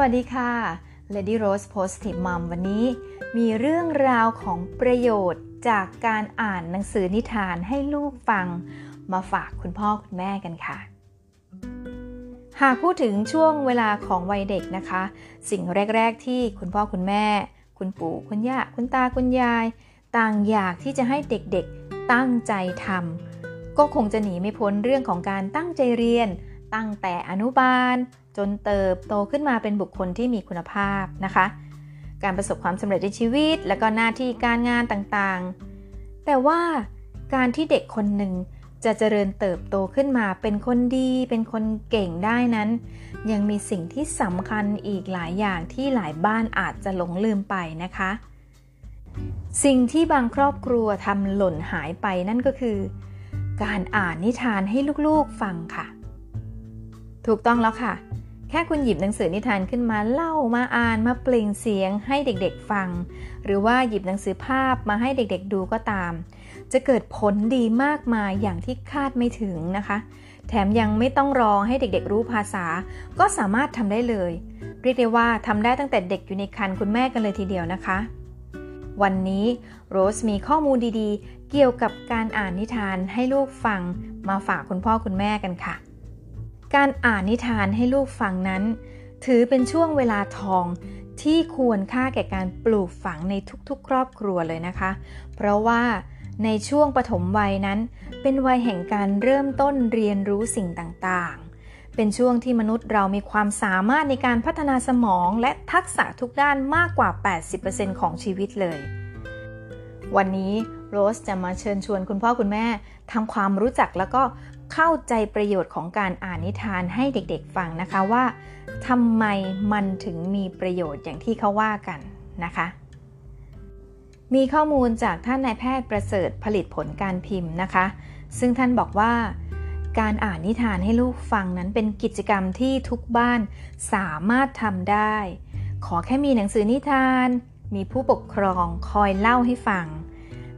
วัสดีค่ะ Lady Rose Positive Mom วันนี้ มีเรื่องราวของประโยชน์จากการอ่านหนังสือนิทานให้ลูกฟัง มาฝากคุณพ่อคุณแม่กันค่ะ หากพูดถึงช่วงเวลาของวัยเด็กนะคะ สิ่งแรก ๆ ที่คุณพ่อคุณแม่ คุณปู่คุณย่าคุณตาคุณยาย ต่างอยากที่จะให้เด็กๆตั้งใจทำก็คงจะหนีไม่พ้นเรื่องของการตั้งใจเรียน ตั้งแต่อนุบาล จนเติบโตขึ้นมาเป็นบุคคลที่มีคุณภาพนะคะ การประสบความสำเร็จในชีวิต และก็หน้าที่การงานต่างๆ แต่ว่าการที่เด็กคนหนึ่งจะเจริญเติบโตขึ้นมาเป็นคนดี เป็นคนเก่งได้นั้น ยังมีสิ่งที่สำคัญอีกหลายอย่างที่หลายบ้านอาจจะหลงลืมไปนะคะ สิ่งที่บางครอบครัวทำหล่นหายไปนั่นก็คือ การอ่านนิทานให้ลูกๆฟังค่ะ ถูกต้องแล้วค่ะ แค่คุณหยิบหนังสือนิทานขึ้นมาเล่ามาอ่านมาเปล่งเสียงให้เด็กๆฟัง หรือว่าหยิบหนังสือภาพมาให้เด็กๆดูก็ตาม จะเกิดผลดีมากมายอย่างที่คาดไม่ถึงนะคะ แถมยังไม่ต้องรอให้เด็กๆรู้ภาษา ก็สามารถทำได้เลย เรียกได้ว่าทำได้ตั้งแต่เด็กอยู่ในครรภ์คุณแม่กันเลยทีเดียวนะคะ วันนี้โรสมีข้อมูลดีๆ เกี่ยวกับการอ่านนิทานให้ลูกฟังมาฝากคุณพ่อคุณแม่กันค่ะ การอ่านนิทานให้ลูกฟังนั้น ถือเป็นช่วงเวลาทองที่ควรค่าแก่การปลูกฝังในทุกๆ ครอบครัวเลยนะคะ เพราะว่าในช่วงปฐมวัยนั้น เป็นวัยแห่งการเริ่มต้นเรียนรู้สิ่งต่างๆ เป็นช่วงที่มนุษย์เรามีความสามารถในการพัฒนาสมองและทักษะทุกด้านมากกว่า 80%ของชีวิตเลย วันนี้โรสจะมาเชิญชวนคุณพ่อคุณแม่ทำความรู้จักแล้วก็ เข้าใจประโยชน์ของการอ่านนิทานให้เด็กๆฟังนะคะว่าทำไมมันถึงมีประโยชน์อย่างที่เขาว่ากันนะคะ มีข้อมูลจากท่านนายแพทย์ประเสริฐผลิตผลการพิมพ์นะคะ ซึ่งท่านบอกว่าการอ่านนิทานให้ลูกฟังนั้นเป็นกิจกรรมที่ทุกบ้านสามารถทำได้ ขอแค่มีหนังสือนิทาน มีผู้ปกครองคอยเล่าให้ฟัง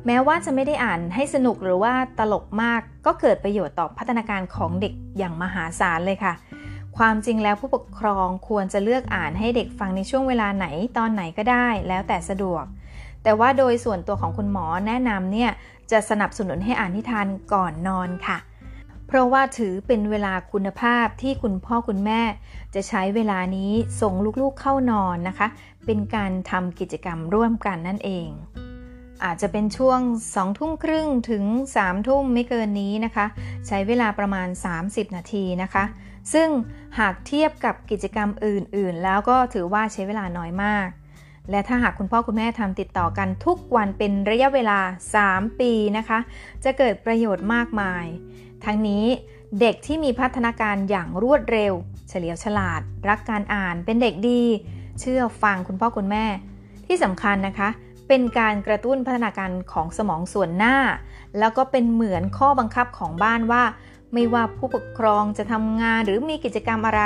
แม้ว่าจะไม่ได้อ่านให้สนุกหรือว่าตลกมาก ก็เกิดประโยชน์ต่อพัฒนาการของเด็กอย่างมหาศาลเลยค่ะ ความจริงแล้วผู้ปกครองควรจะเลือกอ่านให้เด็กฟังในช่วงเวลาไหนตอนไหนก็ได้ แล้วแต่สะดวก แต่ว่าโดยส่วนตัวของคุณหมอแนะนำเนี่ยจะสนับสนุนให้อ่านนิทานก่อนนอนค่ะ เพราะว่าถือเป็นเวลาคุณภาพที่คุณพ่อคุณแม่ จะใช้เวลานี้ส่งลูกๆเข้านอนนะคะ เป็นการทำกิจกรรมร่วมกันนั่นเอง อาจจะเป็นช่วง2ทุ่มครึ่งถึง3ทุ่มไม่เกินนี้นะคะ ใช้เวลาประมาณ 30 นาทีนะคะ ซึ่งหากเทียบกับกิจกรรมอื่น ๆ แล้วก็ถือว่าใช้เวลาน้อยมาก และถ้าหากคุณพ่อคุณแม่ทำติดต่อกันทุกวันเป็นระยะเวลา 3 ปีนะคะ จะเกิดประโยชน์มากมาย ทั้งนี้เด็กที่มีพัฒนาการอย่างรวดเร็ว เฉลียวฉลาด รักการอ่านเป็นเด็กดี เชื่อฟังคุณพ่อคุณแม่ ที่สำคัญนะคะ เป็นการกระตุ้นพัฒนาการของสมองส่วนหน้า แล้วก็เป็นเหมือนข้อบังคับของบ้านว่า ไม่ว่าผู้ปกครองจะทำงานหรือมีกิจกรรมอะไร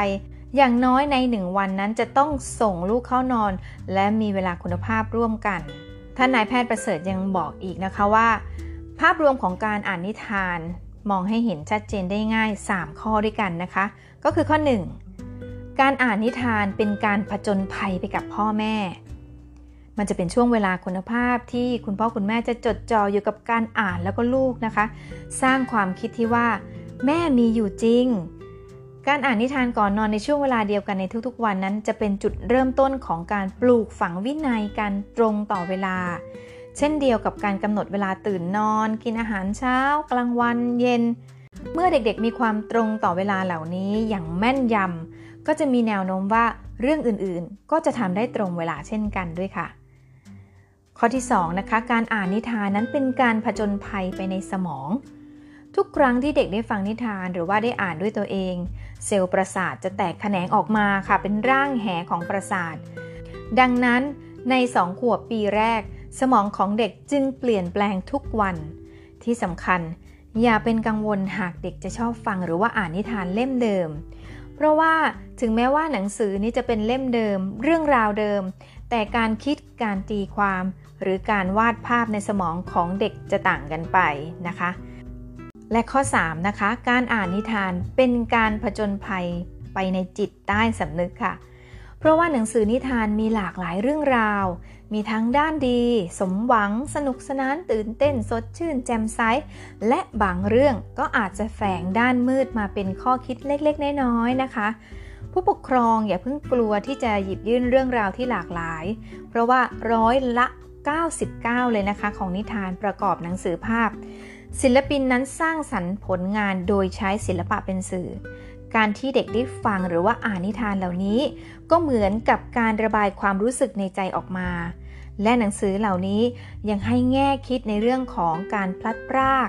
อย่างน้อยในหนึ่งวันนั้นจะต้องส่งลูกเข้านอน และมีเวลาคุณภาพร่วมกัน ท่านนายแพทย์ประเสริฐยังบอกอีกนะคะว่า ภาพรวมของการอ่านนิทาน มองให้เห็นชัดเจนได้ง่าย 3 ข้อด้วยกันนะคะ ก็คือข้อ 1 การอ่านนิทานเป็นการผจญภัยไปกับพ่อแม่ มันจะเป็นช่วงเวลาคุณภาพที่คุณพ่อคุณแม่จะจดจ่ออยู่กับการอ่านแล้วก็ลูกนะคะ สร้างความคิดที่ว่า แม่มีอยู่จริง การอ่านนิทานก่อนนอนในช่วงเวลาเดียวกันในทุกๆวันนั้น จะเป็นจุดเริ่มต้นของการปลูกฝังวินัยการตรงต่อเวลา เช่นเดียวกับการกำหนดเวลาตื่นนอน กินอาหารเช้า กลางวันเย็น เมื่อเด็กๆ มีความตรงต่อเวลาเหล่านี้อย่างแม่นยำก็จะมีแนวโน้มว่าเรื่องอื่นๆ ก็จะทำได้ตรงเวลาเช่นกันด้วยค่ะ ข้อที่ 2 นะคะ การอ่านนิทานนั้นเป็นการผจญภัยไปในสมอง ทุกครั้งที่เด็กได้ฟังนิทานหรือว่าได้อ่านด้วยตัวเอง เซลล์ประสาทจะแตกแขนงออกมาค่ะ เป็นร่างแหของประสาท ดังนั้นใน2ขวบปีแรก สมองของเด็กจึงเปลี่ยนแปลงทุกวัน ที่สำคัญ อย่าเป็นกังวลหากเด็กจะชอบฟังหรือว่าอ่านนิทานเล่มเดิม เพราะว่าถึงแม้ว่าหนังสือนี้จะเป็นเล่มเดิม เรื่องราวเดิม แต่การคิดการตีความ หรือการวาดภาพในสมองของเด็กจะต่างกันไปนะคะ และข้อ 3 นะคะ การอ่านนิทานเป็นการผจญภัยไปในจิตใต้สำนึกค่ะ เพราะว่าหนังสือนิทานมีหลากหลายเรื่องราว มีทั้งด้านดี สมหวัง สนุกสนานตื่นเต้นสดชื่น แจ่มใส และบางเรื่องก็อาจจะแฝงด้านมืดมาเป็นข้อคิดเล็กๆ น้อยๆนะคะ ผู้ปกครองอย่าเพิ่งกลัวที่จะหยิบยื่นเรื่องราวที่หลากหลาย เพราะว่าร้อยละ 99 เลยนะคะ ของนิทานประกอบหนังสือภาพ ศิลปินนั้นสร้างสรรค์ผลงานโดยใช้ศิลปะเป็นสื่อ การที่เด็กได้ฟังหรือว่าอ่านนิทานเหล่านี้ ก็เหมือนกับการระบายความรู้สึกในใจออกมาและหนังสือเหล่านี้ยังให้แง่คิดในเรื่องของการพลัดพราก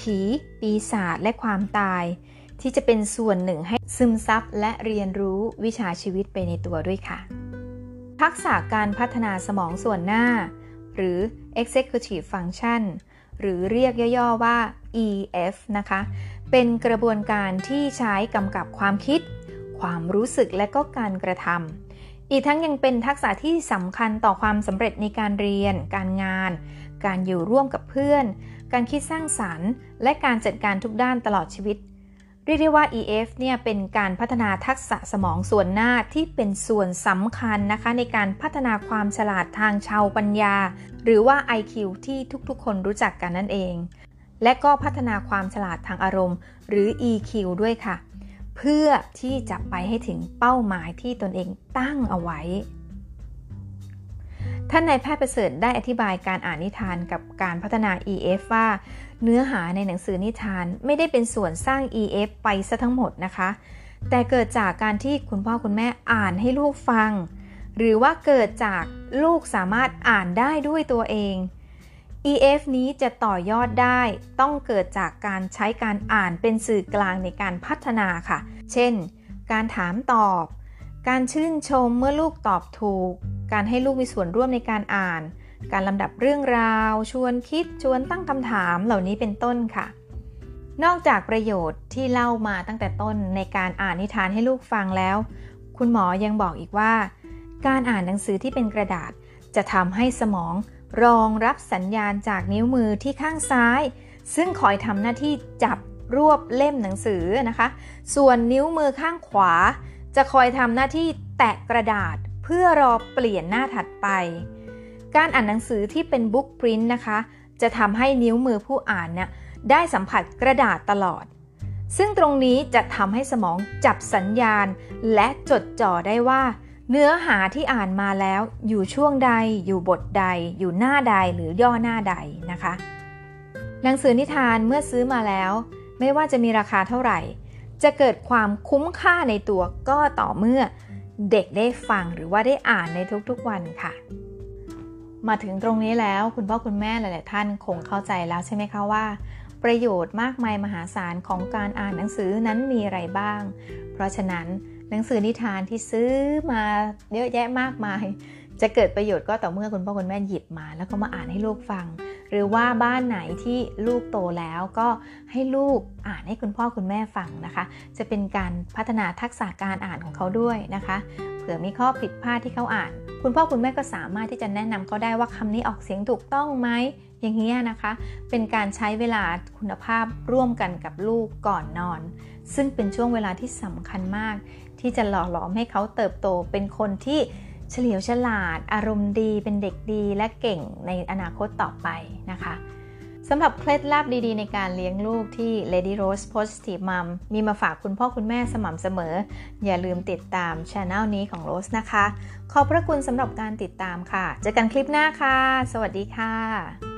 ผี ปีศาจและความตาย ที่จะเป็นส่วนหนึ่งให้ซึมซับและเรียนรู้วิชาชีวิตไปในตัวด้วยค่ะ ทักษะการพัฒนาสมองส่วนหน้า หรือ executive function หรือเรียกย่อๆว่า EF นะคะ เป็นกระบวนการที่ใช้กำกับความคิด ความรู้สึกและก็การกระทำ อีกทั้งยังเป็นทักษะที่สำคัญต่อความสำเร็จในการเรียน การงาน การอยู่ร่วมกับเพื่อน การคิดสร้างสารรค์ และการจัดการทุกด้านตลอดชีวิต เรียกได้ว่า EF เนี่ยเป็นการพัฒนาทักษะสมองส่วนหน้าที่เป็นส่วนสำคัญนะคะ ในการพัฒนาความฉลาดทางชาวปัญญา หรือว่า IQ ที่ทุกๆ คนรู้จักกันนั่นเอง และก็พัฒนาความฉลาดทางอารมณ์ หรือ EQ ด้วยค่ะ เพื่อที่จะไปให้ถึงเป้าหมายที่ตนเองตั้งเอาไว้ ท่านนายแพทย์ประเสริฐได้อธิบายการอ่านนิทานกับการพัฒนา EF ว่า เนื้อหาในหนังสือนิทานไม่ได้เป็นส่วนสร้าง EF ไปซะทั้งหมดนะคะ แต่เกิดจากการที่คุณพ่อคุณแม่อ่านให้ลูกฟัง หรือว่าเกิดจากลูกสามารถอ่านได้ด้วยตัวเอง EF นี้จะต่อยอดได้ต้องเกิดจากการใช้การอ่านเป็นสื่อกลางในการพัฒนาค่ะ เช่น การถามตอบ การชื่นชมเมื่อลูกตอบถูก การให้ลูกมีส่วนร่วมในการอ่าน การลำดับเรื่องราว ชวนคิด ชวนตั้งคำถามเหล่านี้เป็นต้นค่ะ นอกจากประโยชน์ที่เล่ามาตั้งแต่ต้นในการอ่านนิทานให้ลูกฟังแล้ว คุณหมอยังบอกอีกว่า การอ่านหนังสือที่เป็นกระดาษ จะทำให้สมองรองรับสัญญาณจากนิ้วมือที่ข้างซ้าย ซึ่งคอยทำหน้าที่จับรวบเล่มหนังสือนะคะ ส่วนนิ้วมือข้างขวา จะคอยทำหน้าที่แตะกระดาษ เพื่อรอเปลี่ยนหน้าถัดไป การอ่านหนังสือที่เป็นบุ๊กปรินต์นะคะ จะทำให้นิ้วมือผู้อ่านเนี่ยได้สัมผัสกระดาษตลอด ซึ่งตรงนี้จะทำให้สมองจับสัญญาณ และจดจ่อได้ว่า เนื้อหาที่อ่านมาแล้ว อยู่ช่วงใด อยู่บทใด อยู่หน้าใดหรือย่อหน้าใดนะคะ หนังสือนิทานเมื่อซื้อมาแล้ว ไม่ว่าจะมีราคาเท่าไหร่ จะเกิดความคุ้มค่าในตัวก็ต่อเมื่อ เด็กได้ฟังหรือว่าได้อ่านในทุกๆวันค่ะ มาถึงตรงนี้แล้วคุณพ่อคุณแม่หลาย ๆ ท่านคงเข้าใจแล้วใช่ไหมคะว่า ประโยชน์มากมายมหาศาลของการอ่านหนังสือนั้นมีอะไรบ้าง เพราะฉะนั้นหนังสือนิทานที่ซื้อมาเยอะแยะมากมาย จะเกิดประโยชน์ก็ต่อเมื่อคุณพ่อคุณแม่หยิบมา แล้วก็มาอ่านให้ลูกฟัง หรือว่าบ้านไหนที่ลูกโตแล้วก็ให้ลูกอ่านให้คุณพ่อคุณแม่ฟังนะคะ จะเป็นการพัฒนาทักษะการอ่านของเขาด้วยนะคะ เผื่อมีข้อผิดพลาดที่เขาอ่าน คุณพ่อคุณแม่ก็สามารถที่จะแนะนำเขาได้ว่าคำนี้ออกเสียงถูกต้องไหมอย่างนี้นะคะ เป็นการใช้เวลาคุณภาพร่วมกันกับลูกก่อนนอน ซึ่งเป็นช่วงเวลาที่สำคัญมาก ที่จะหล่อหลอมให้เขาเติบโตเป็นคนที่ เฉลียวฉลาด อารมณ์ดีเป็นเด็กดีและเก่งในอนาคตต่อไปนะคะสำหรับเคล็ดลับดีๆ ในการเลี้ยงลูกที่ Lady Rose Positive Mom มีมาฝากคุณพ่อคุณแม่สม่ำเสมอ อย่าลืมติดตามช anel นี้ของ Rose นะคะ ขอบพระคุณสำหรับการติดตามค่ะ เจอกันคลิปหน้าค่ะ สวัสดีค่ะ